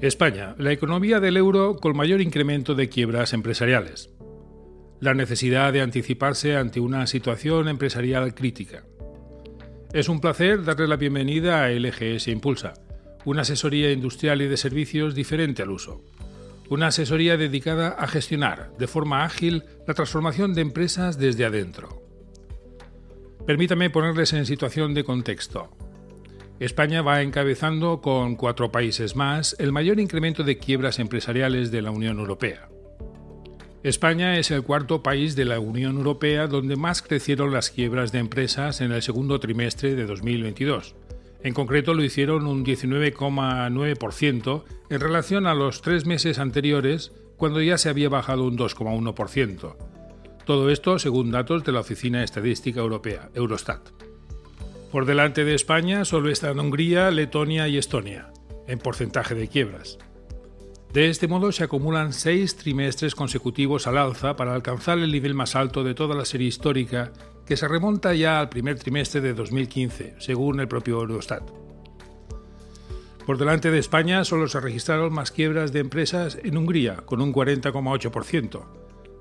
España, la economía del euro con mayor incremento de quiebras empresariales. La necesidad de anticiparse ante una situación empresarial crítica. Es un placer darle la bienvenida a LGS Impulsa, una asesoría industrial y de servicios diferente al uso. Una asesoría dedicada a gestionar de forma ágil la transformación de empresas desde adentro. Permítame ponerles en situación de contexto. España va encabezando con cuatro países más el mayor incremento de quiebras empresariales de la Unión Europea. España es el cuarto país de la Unión Europea donde más crecieron las quiebras de empresas en el segundo trimestre de 2022. En concreto lo hicieron un 19,9% en relación a los tres meses anteriores, cuando ya se había bajado un 2,1%. Todo esto según datos de la Oficina Estadística Europea, Eurostat. Por delante de España solo están Hungría, Letonia y Estonia, en porcentaje de quiebras. De este modo se acumulan seis trimestres consecutivos al alza para alcanzar el nivel más alto de toda la serie histórica que se remonta ya al primer trimestre de 2015, según el propio Eurostat. Por delante de España solo se registraron más quiebras de empresas en Hungría, con un 40,8%,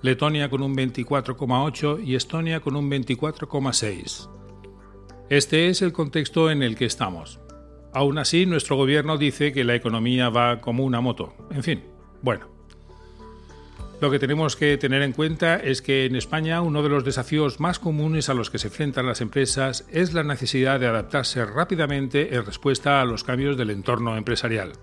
Letonia con un 24,8% y Estonia con un 24,6%. Este es el contexto en el que estamos. Aún así, nuestro gobierno dice que la economía va como una moto. En fin, bueno. Lo que tenemos que tener en cuenta es que en España uno de los desafíos más comunes a los que se enfrentan las empresas es la necesidad de adaptarse rápidamente en respuesta a los cambios del entorno empresarial.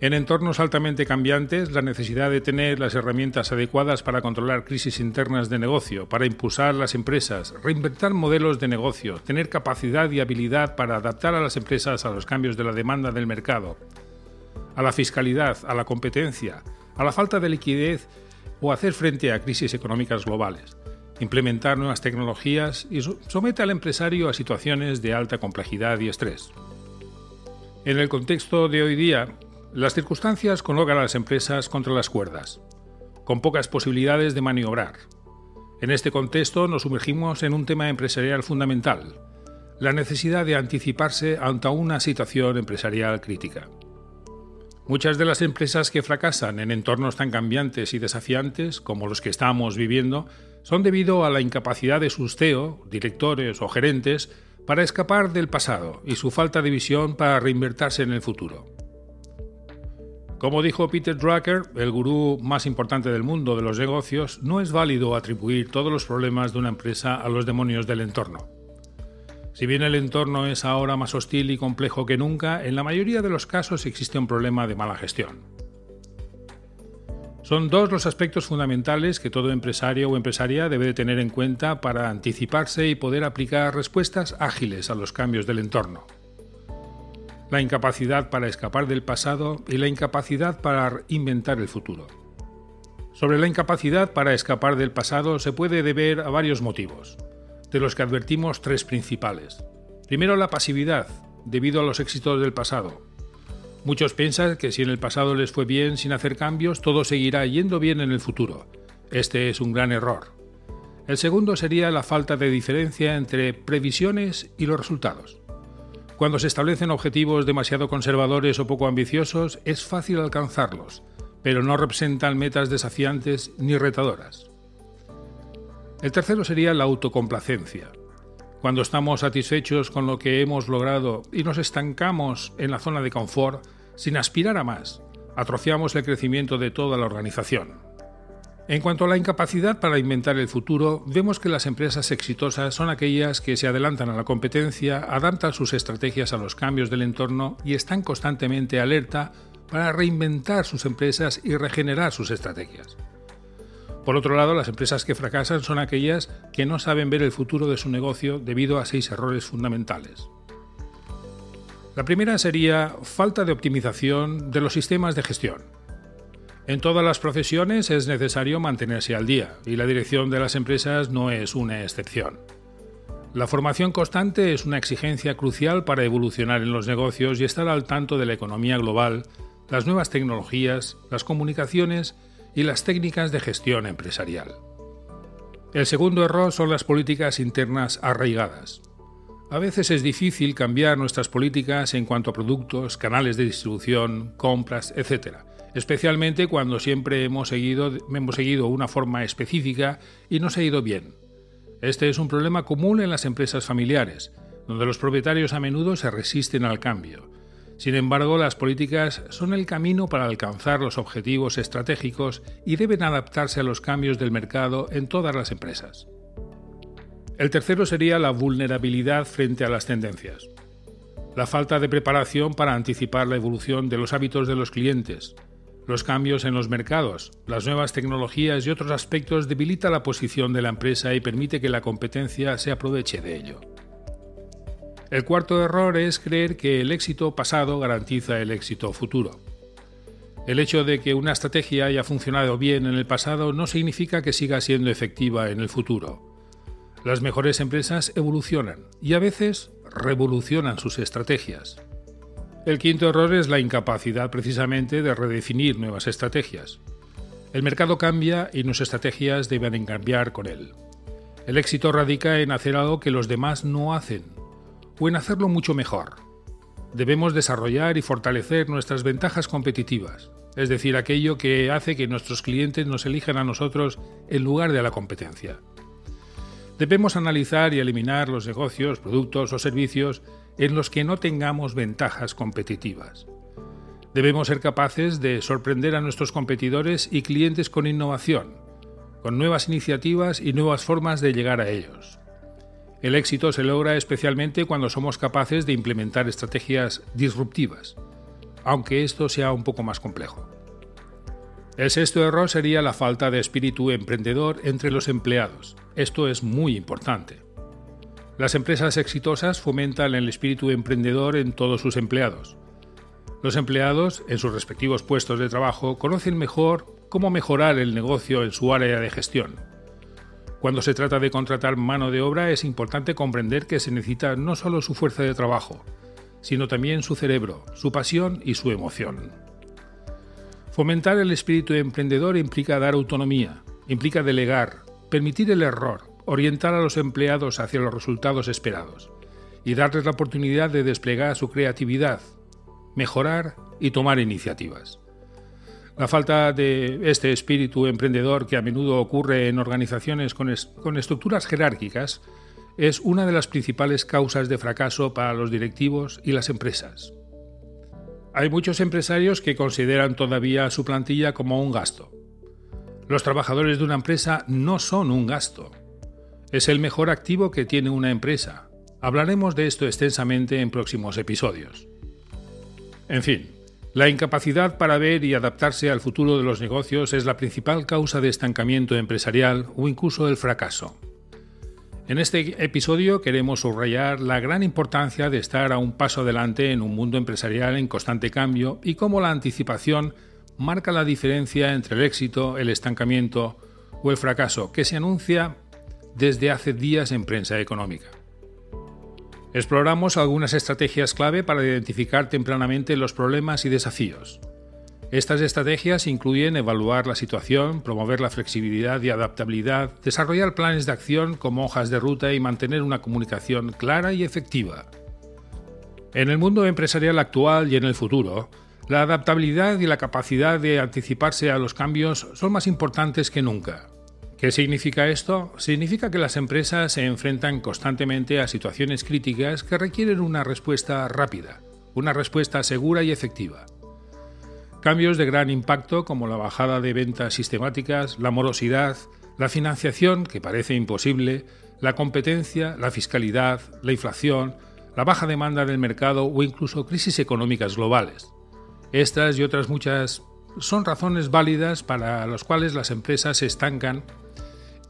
En entornos altamente cambiantes, la necesidad de tener las herramientas adecuadas para controlar crisis internas de negocio, para impulsar las empresas, reinventar modelos de negocio, tener capacidad y habilidad para adaptar a las empresas a los cambios de la demanda del mercado, a la fiscalidad, a la competencia, a la falta de liquidez o hacer frente a crisis económicas globales, implementar nuevas tecnologías y somete al empresario a situaciones de alta complejidad y estrés. En el contexto de hoy día, las circunstancias colocan a las empresas contra las cuerdas, con pocas posibilidades de maniobrar. En este contexto nos sumergimos en un tema empresarial fundamental, la necesidad de anticiparse ante una situación empresarial crítica. Muchas de las empresas que fracasan en entornos tan cambiantes y desafiantes como los que estamos viviendo son debido a la incapacidad de sus CEO, directores o gerentes para escapar del pasado y su falta de visión para reinvertirse en el futuro. Como dijo Peter Drucker, el gurú más importante del mundo de los negocios, no es válido atribuir todos los problemas de una empresa a los demonios del entorno. Si bien el entorno es ahora más hostil y complejo que nunca, en la mayoría de los casos existe un problema de mala gestión. Son dos los aspectos fundamentales que todo empresario o empresaria debe tener en cuenta para anticiparse y poder aplicar respuestas ágiles a los cambios del entorno la incapacidad para escapar del pasado y la incapacidad para inventar el futuro. Sobre la incapacidad para escapar del pasado se puede deber a varios motivos, de los que advertimos tres principales. Primero, la pasividad, debido a los éxitos del pasado. Muchos piensan que si en el pasado les fue bien sin hacer cambios, todo seguirá yendo bien en el futuro. Este es un gran error. El segundo sería la falta de diferencia entre previsiones y los resultados. Cuando se establecen objetivos demasiado conservadores o poco ambiciosos, es fácil alcanzarlos, pero no representan metas desafiantes ni retadoras. El tercero sería la autocomplacencia. Cuando estamos satisfechos con lo que hemos logrado y nos estancamos en la zona de confort, sin aspirar a más, atrofiamos el crecimiento de toda la organización. En cuanto a la incapacidad para inventar el futuro, vemos que las empresas exitosas son aquellas que se adelantan a la competencia, adaptan sus estrategias a los cambios del entorno y están constantemente alerta para reinventar sus empresas y regenerar sus estrategias. Por otro lado, las empresas que fracasan son aquellas que no saben ver el futuro de su negocio debido a seis errores fundamentales. La primera sería falta de optimización de los sistemas de gestión. En todas las profesiones es necesario mantenerse al día y la dirección de las empresas no es una excepción. La formación constante es una exigencia crucial para evolucionar en los negocios y estar al tanto de la economía global, las nuevas tecnologías, las comunicaciones y las técnicas de gestión empresarial. El segundo error son las políticas internas arraigadas. A veces es difícil cambiar nuestras políticas en cuanto a productos, canales de distribución, compras, etc. Especialmente cuando siempre hemos seguido, hemos seguido una forma específica y no se ha ido bien. Este es un problema común en las empresas familiares, donde los propietarios a menudo se resisten al cambio. Sin embargo, las políticas son el camino para alcanzar los objetivos estratégicos y deben adaptarse a los cambios del mercado en todas las empresas. El tercero sería la vulnerabilidad frente a las tendencias. La falta de preparación para anticipar la evolución de los hábitos de los clientes, los cambios en los mercados, las nuevas tecnologías y otros aspectos debilita la posición de la empresa y permite que la competencia se aproveche de ello. El cuarto error es creer que el éxito pasado garantiza el éxito futuro. El hecho de que una estrategia haya funcionado bien en el pasado no significa que siga siendo efectiva en el futuro. Las mejores empresas evolucionan y a veces revolucionan sus estrategias. El quinto error es la incapacidad precisamente de redefinir nuevas estrategias. El mercado cambia y nuestras estrategias deben cambiar con él. El éxito radica en hacer algo que los demás no hacen o en hacerlo mucho mejor. Debemos desarrollar y fortalecer nuestras ventajas competitivas, es decir, aquello que hace que nuestros clientes nos elijan a nosotros en lugar de a la competencia. Debemos analizar y eliminar los negocios, productos o servicios en los que no tengamos ventajas competitivas. Debemos ser capaces de sorprender a nuestros competidores y clientes con innovación, con nuevas iniciativas y nuevas formas de llegar a ellos. El éxito se logra especialmente cuando somos capaces de implementar estrategias disruptivas, aunque esto sea un poco más complejo. El sexto error sería la falta de espíritu emprendedor entre los empleados. Esto es muy importante. Las empresas exitosas fomentan el espíritu emprendedor en todos sus empleados. Los empleados, en sus respectivos puestos de trabajo, conocen mejor cómo mejorar el negocio en su área de gestión. Cuando se trata de contratar mano de obra es importante comprender que se necesita no solo su fuerza de trabajo, sino también su cerebro, su pasión y su emoción. Fomentar el espíritu emprendedor implica dar autonomía, implica delegar, permitir el error, orientar a los empleados hacia los resultados esperados y darles la oportunidad de desplegar su creatividad, mejorar y tomar iniciativas. La falta de este espíritu emprendedor que a menudo ocurre en organizaciones con, estructuras jerárquicas es una de las principales causas de fracaso para los directivos y las empresas. Hay muchos empresarios que consideran todavía su plantilla como un gasto. Los trabajadores de una empresa no son un gasto. Es el mejor activo que tiene una empresa. Hablaremos de esto extensamente en próximos episodios. En fin, la incapacidad para ver y adaptarse al futuro de los negocios es la principal causa de estancamiento empresarial o incluso el fracaso. En este episodio queremos subrayar la gran importancia de estar a un paso adelante en un mundo empresarial en constante cambio y cómo la anticipación marca la diferencia entre el éxito, el estancamiento o el fracaso que se anuncia desde hace días en prensa económica. Exploramos algunas estrategias clave para identificar tempranamente los problemas y desafíos, estas estrategias incluyen evaluar la situación, promover la flexibilidad y adaptabilidad, desarrollar planes de acción como hojas de ruta y mantener una comunicación clara y efectiva. En el mundo empresarial actual y en el futuro, la adaptabilidad y la capacidad de anticiparse a los cambios son más importantes que nunca. ¿Qué significa esto? Significa que las empresas se enfrentan constantemente a situaciones críticas que requieren una respuesta rápida, una respuesta segura y efectiva. Cambios de gran impacto como la bajada de ventas sistemáticas, la morosidad, la financiación, que parece imposible, la competencia, la fiscalidad, la inflación, la baja demanda del mercado o incluso crisis económicas globales. Estas y otras muchas son razones válidas para las cuales las empresas se estancan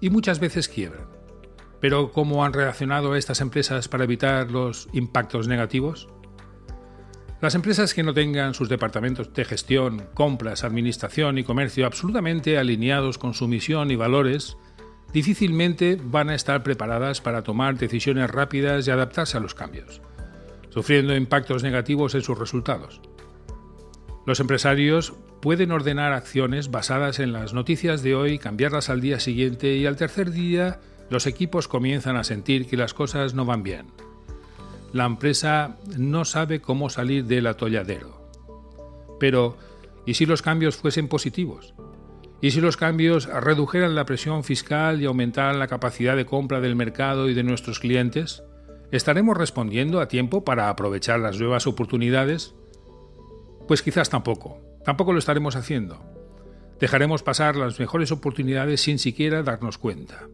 y muchas veces quiebran. Pero ¿cómo han reaccionado estas empresas para evitar los impactos negativos? Las empresas que no tengan sus departamentos de gestión, compras, administración y comercio absolutamente alineados con su misión y valores, difícilmente van a estar preparadas para tomar decisiones rápidas y adaptarse a los cambios, sufriendo impactos negativos en sus resultados. Los empresarios pueden ordenar acciones basadas en las noticias de hoy, cambiarlas al día siguiente y al tercer día los equipos comienzan a sentir que las cosas no van bien. la empresa no sabe cómo salir del atolladero. Pero, ¿y si los cambios fuesen positivos? ¿Y si los cambios redujeran la presión fiscal y aumentaran la capacidad de compra del mercado y de nuestros clientes? ¿Estaremos respondiendo a tiempo para aprovechar las nuevas oportunidades? Pues quizás tampoco. Tampoco lo estaremos haciendo. Dejaremos pasar las mejores oportunidades sin siquiera darnos cuenta.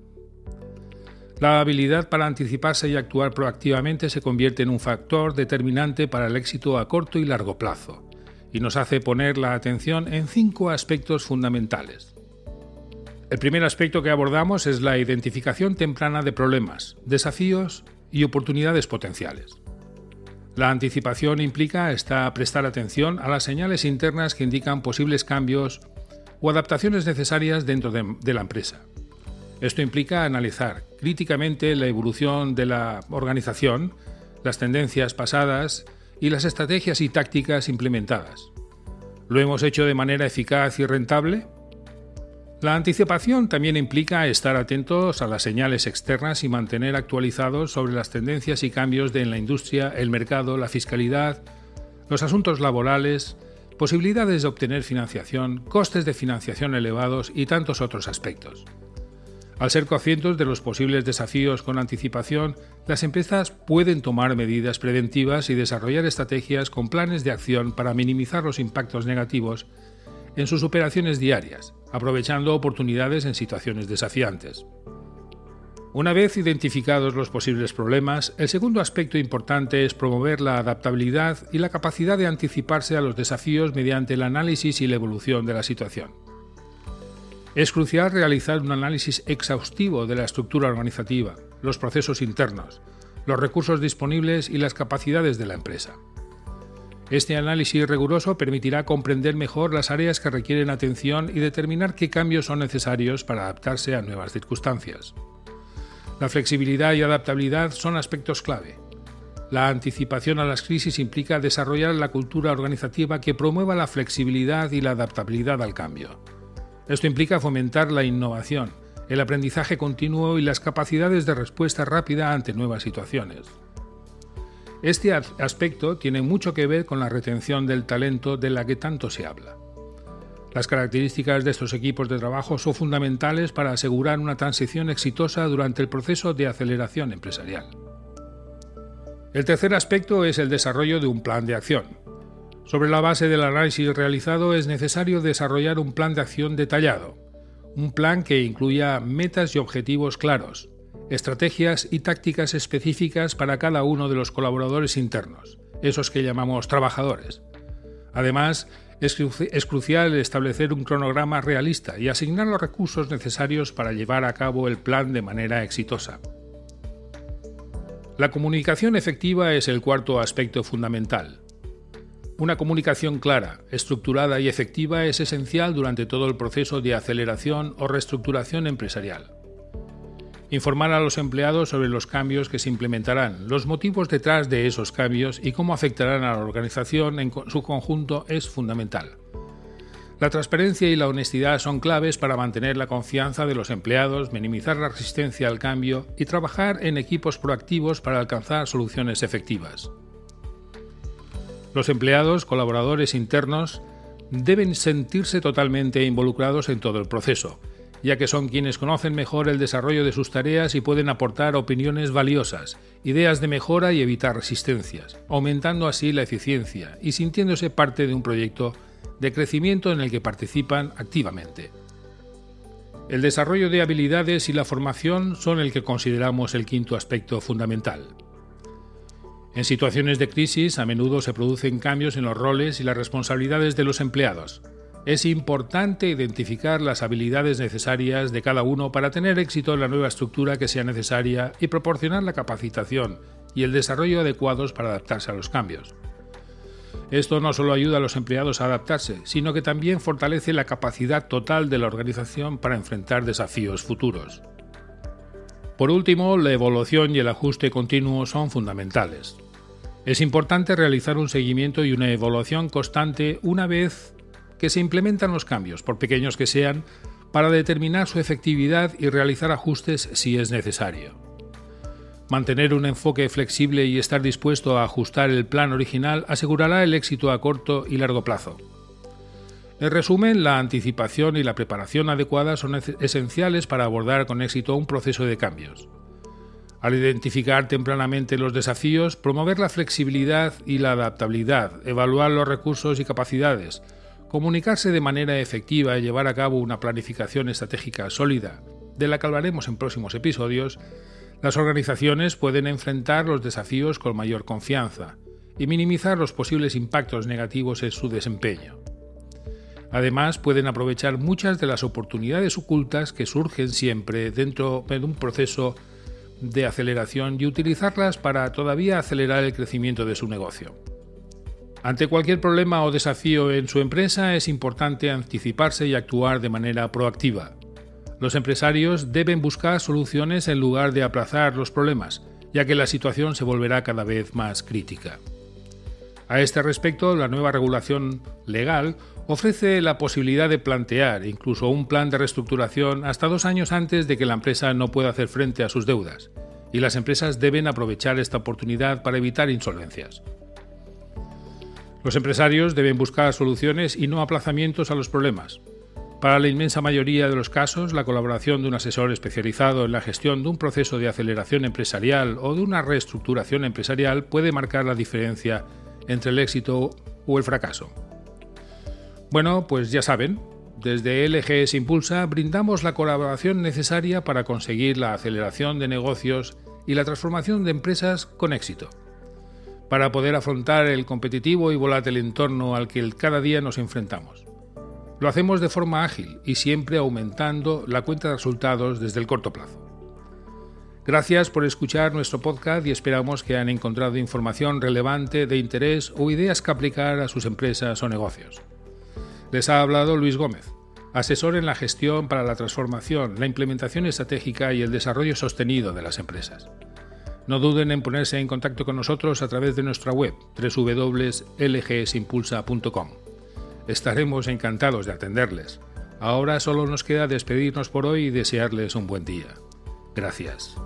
La habilidad para anticiparse y actuar proactivamente se convierte en un factor determinante para el éxito a corto y largo plazo, y nos hace poner la atención en cinco aspectos fundamentales. El primer aspecto que abordamos es la identificación temprana de problemas, desafíos y oportunidades potenciales. La anticipación implica esta prestar atención a las señales internas que indican posibles cambios o adaptaciones necesarias dentro de, de, la empresa. Esto implica analizar críticamente la evolución de la organización, las tendencias pasadas y las estrategias y tácticas implementadas. ¿Lo hemos hecho de manera eficaz y rentable? La anticipación también implica estar atentos a las señales externas y mantener actualizados sobre las tendencias y cambios de en la industria, el mercado, la fiscalidad, los asuntos laborales, posibilidades de obtener financiación, costes de financiación elevados y tantos otros aspectos. Al ser conscientes de los posibles desafíos con anticipación, las empresas pueden tomar medidas preventivas y desarrollar estrategias con planes de acción para minimizar los impactos negativos en sus operaciones diarias, aprovechando oportunidades en situaciones desafiantes. Una vez identificados los posibles problemas, el segundo aspecto importante es promover la adaptabilidad y la capacidad de anticiparse a los desafíos mediante el análisis y la evolución de la situación. Es crucial realizar un análisis exhaustivo de la estructura organizativa, los procesos internos, los recursos disponibles y las capacidades de la empresa. Este análisis riguroso permitirá comprender mejor las áreas que requieren atención y determinar qué cambios son necesarios para adaptarse a nuevas circunstancias. La flexibilidad y adaptabilidad son aspectos clave. La anticipación a las crisis implica desarrollar la cultura organizativa que promueva la flexibilidad y la adaptabilidad al cambio. Esto implica fomentar la innovación, el aprendizaje continuo y las capacidades de respuesta rápida ante nuevas situaciones. Este aspecto tiene mucho que ver con la retención del talento de la que tanto se habla. Las características de estos equipos de trabajo son fundamentales para asegurar una transición exitosa durante el proceso de aceleración empresarial. El tercer aspecto es el desarrollo de un plan de acción. Sobre la base del análisis realizado es necesario desarrollar un plan de acción detallado, un plan que incluya metas y objetivos claros, estrategias y tácticas específicas para cada uno de los colaboradores internos, esos que llamamos trabajadores. Además, es, es, crucial establecer un cronograma realista y asignar los recursos necesarios para llevar a cabo el plan de manera exitosa. La comunicación efectiva es el cuarto aspecto fundamental. Una comunicación clara, estructurada y efectiva es esencial durante todo el proceso de aceleración o reestructuración empresarial informar a los empleados sobre los cambios que se implementarán, los motivos detrás de esos cambios y cómo afectarán a la organización en su conjunto es fundamental. La transparencia y la honestidad son claves para mantener la confianza de los empleados, minimizar la resistencia al cambio y trabajar en equipos proactivos para alcanzar soluciones efectivas. Los empleados, colaboradores internos, deben sentirse totalmente involucrados en todo el proceso, ya que son quienes conocen mejor el desarrollo de sus tareas y pueden aportar opiniones valiosas, ideas de mejora y evitar resistencias, aumentando así la eficiencia y sintiéndose parte de un proyecto de crecimiento en el que participan activamente. El desarrollo de habilidades y la formación son el que consideramos el quinto aspecto fundamental. En situaciones de crisis a menudo se producen cambios en los roles y las responsabilidades de los empleados, es importante identificar las habilidades necesarias de cada uno para tener éxito en la nueva estructura que sea necesaria y proporcionar la capacitación y el desarrollo adecuados para adaptarse a los cambios. Esto no solo ayuda a los empleados a adaptarse, sino que también fortalece la capacidad total de la organización para enfrentar desafíos futuros. Por último, la evaluación y el ajuste continuo son fundamentales. Es importante realizar un seguimiento y una evaluación constante una vez que se implementan los cambios, por pequeños que sean, para determinar su efectividad y realizar ajustes si es necesario. Mantener un enfoque flexible y estar dispuesto a ajustar el plan original asegurará el éxito a corto y largo plazo. En resumen, la anticipación y la preparación adecuada son esenciales para abordar con éxito un proceso de cambios. Al identificar tempranamente los desafíos, promover la flexibilidad y la adaptabilidad, evaluar los recursos y capacidades, comunicarse de manera efectiva y llevar a cabo una planificación estratégica sólida, de la que hablaremos en próximos episodios, las organizaciones pueden enfrentar los desafíos con mayor confianza y minimizar los posibles impactos negativos en su desempeño. Además, pueden aprovechar muchas de las oportunidades ocultas que surgen siempre dentro de un proceso de aceleración y utilizarlas para todavía acelerar el crecimiento de su negocio. Ante cualquier problema o desafío en su empresa es importante anticiparse y actuar de manera proactiva. Los empresarios deben buscar soluciones en lugar de aplazar los problemas, ya que la situación se volverá cada vez más crítica. A este respecto, la nueva regulación legal ofrece la posibilidad de plantear incluso un plan de reestructuración hasta dos años antes de que la empresa no pueda hacer frente a sus deudas, y las empresas deben aprovechar esta oportunidad para evitar insolvencias. Los empresarios deben buscar soluciones y no aplazamientos a los problemas, para la inmensa mayoría de los casos, la colaboración de un asesor especializado en la gestión de un proceso de aceleración empresarial o de una reestructuración empresarial puede marcar la diferencia entre el éxito o el fracaso. Bueno, pues ya saben, desde LGS Impulsa brindamos la colaboración necesaria para conseguir la aceleración de negocios y la transformación de empresas con éxito, para poder afrontar el competitivo y volátil entorno al que cada día nos enfrentamos. Lo hacemos de forma ágil y siempre aumentando la cuenta de resultados desde el corto plazo. Gracias por escuchar nuestro podcast y esperamos que hayan encontrado información relevante de interés o ideas que aplicar a sus empresas o negocios. Les ha hablado Luis Gómez, asesor en la gestión para la transformación, la implementación estratégica y el desarrollo sostenido de las empresas. No duden en ponerse en contacto con nosotros a través de nuestra web www.lgsimpulsa.com. Estaremos encantados de atenderles. Ahora solo nos queda despedirnos por hoy y desearles un buen día. Gracias.